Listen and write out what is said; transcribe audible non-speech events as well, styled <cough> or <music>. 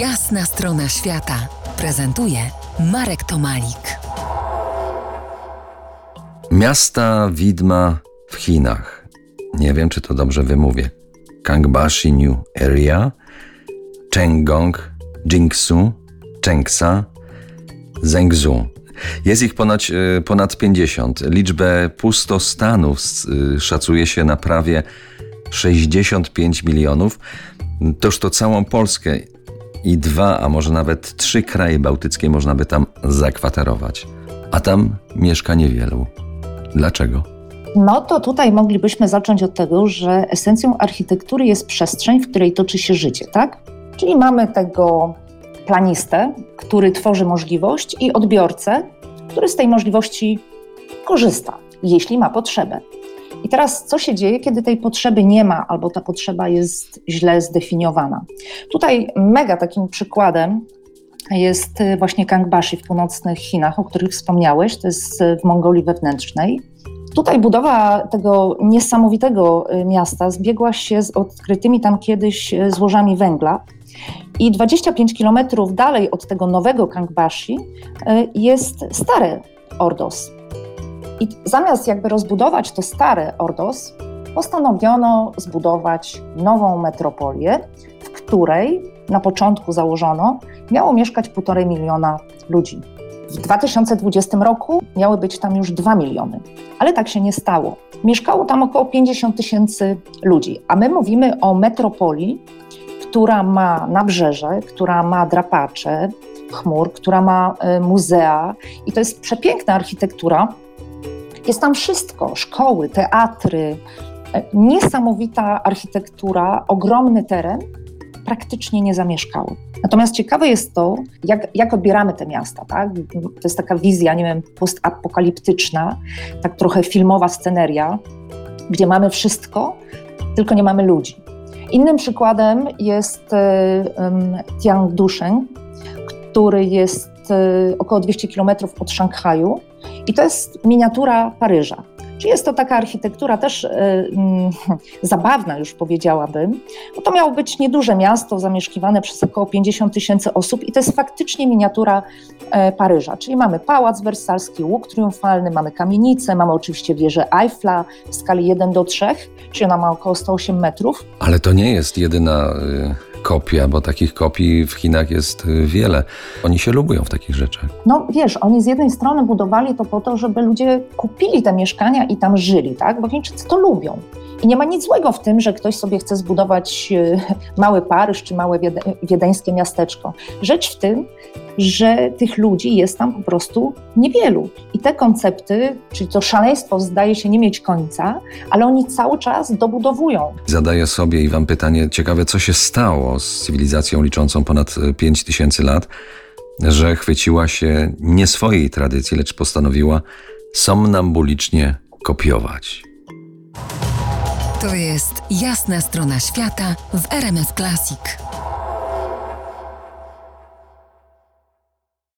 Jasna strona świata prezentuje Marek Tomalik. Miasta widma w Chinach. Nie wiem, czy to dobrze wymówię. Kangbashi New Area, Chenggong, Jingsu, Chengsa, Zhengzhou. Jest ich ponad, e, ponad 50. Liczbę pustostanów e, szacuje się na prawie 65 milionów. Toż to całą Polskę i dwa, a może nawet trzy kraje bałtyckie można by tam zakwaterować. A tam mieszka niewielu. Dlaczego? No to tutaj moglibyśmy zacząć od tego, że esencją architektury jest przestrzeń, w której toczy się życie, tak? Czyli mamy tego planistę, który tworzy możliwość, i odbiorcę, który z tej możliwości korzysta, jeśli ma potrzebę. I teraz, co się dzieje, kiedy tej potrzeby nie ma, albo ta potrzeba jest źle zdefiniowana? Tutaj mega takim przykładem jest właśnie Kangbashi w północnych Chinach, o których wspomniałeś, to jest w Mongolii wewnętrznej. Tutaj budowa tego niesamowitego miasta zbiegła się z odkrytymi tam kiedyś złożami węgla. I 25 kilometrów dalej od tego nowego Kangbashi jest stare Ordos. I zamiast jakby rozbudować to stare Ordos, postanowiono zbudować nową metropolię, w której na początku założono, miało mieszkać półtorej miliona ludzi. W 2020 roku miały być tam już 2 miliony, ale tak się nie stało. Mieszkało tam około 50 tysięcy ludzi, a my mówimy o metropolii, która ma nabrzeże, która ma drapacze, chmur, która ma y, muzea i to jest przepiękna architektura, jest tam wszystko: szkoły, teatry, e, niesamowita architektura, ogromny teren, praktycznie niezamieszkały. Natomiast ciekawe jest to, jak, jak odbieramy te miasta. Tak? To jest taka wizja, nie wiem, postapokaliptyczna, tak trochę filmowa sceneria, gdzie mamy wszystko, tylko nie mamy ludzi. Innym przykładem jest um, Tiangdusheng, który jest um, około 200 kilometrów od Szanghaju i to jest miniatura Paryża. Czy jest to taka architektura też y, y, <laughs> zabawna, już powiedziałabym, bo to miało być nieduże miasto zamieszkiwane przez około 50 tysięcy osób i to jest faktycznie miniatura y, Paryża. Czyli mamy pałac wersalski, łuk triumfalny, mamy kamienicę, mamy oczywiście wieżę Eiffla w skali 1 do 3, czyli ona ma około 108 metrów. Ale to nie jest jedyna kopia, bo takich kopii w Chinach jest y, wiele. Oni się lubują w takich rzeczach. No wiesz, oni z jednej strony budowali to po to, żeby ludzie kupili te mieszkania i tam żyli, tak? Bo Chińczycy to lubią. I nie ma nic złego w tym, że ktoś sobie chce zbudować y, mały Paryż czy małe wiedeńskie miasteczko. Rzecz w tym, że tych ludzi jest tam po prostu niewielu. I te koncepty, czyli to szaleństwo zdaje się nie mieć końca, ale oni cały czas dobudowują. Zadaję sobie i Wam pytanie ciekawe, co się stało z cywilizacją liczącą ponad 5 tysięcy lat, że chwyciła się nie swojej tradycji, lecz postanowiła somnambulicznie kopiować. To jest jasna strona świata w RMS Classic.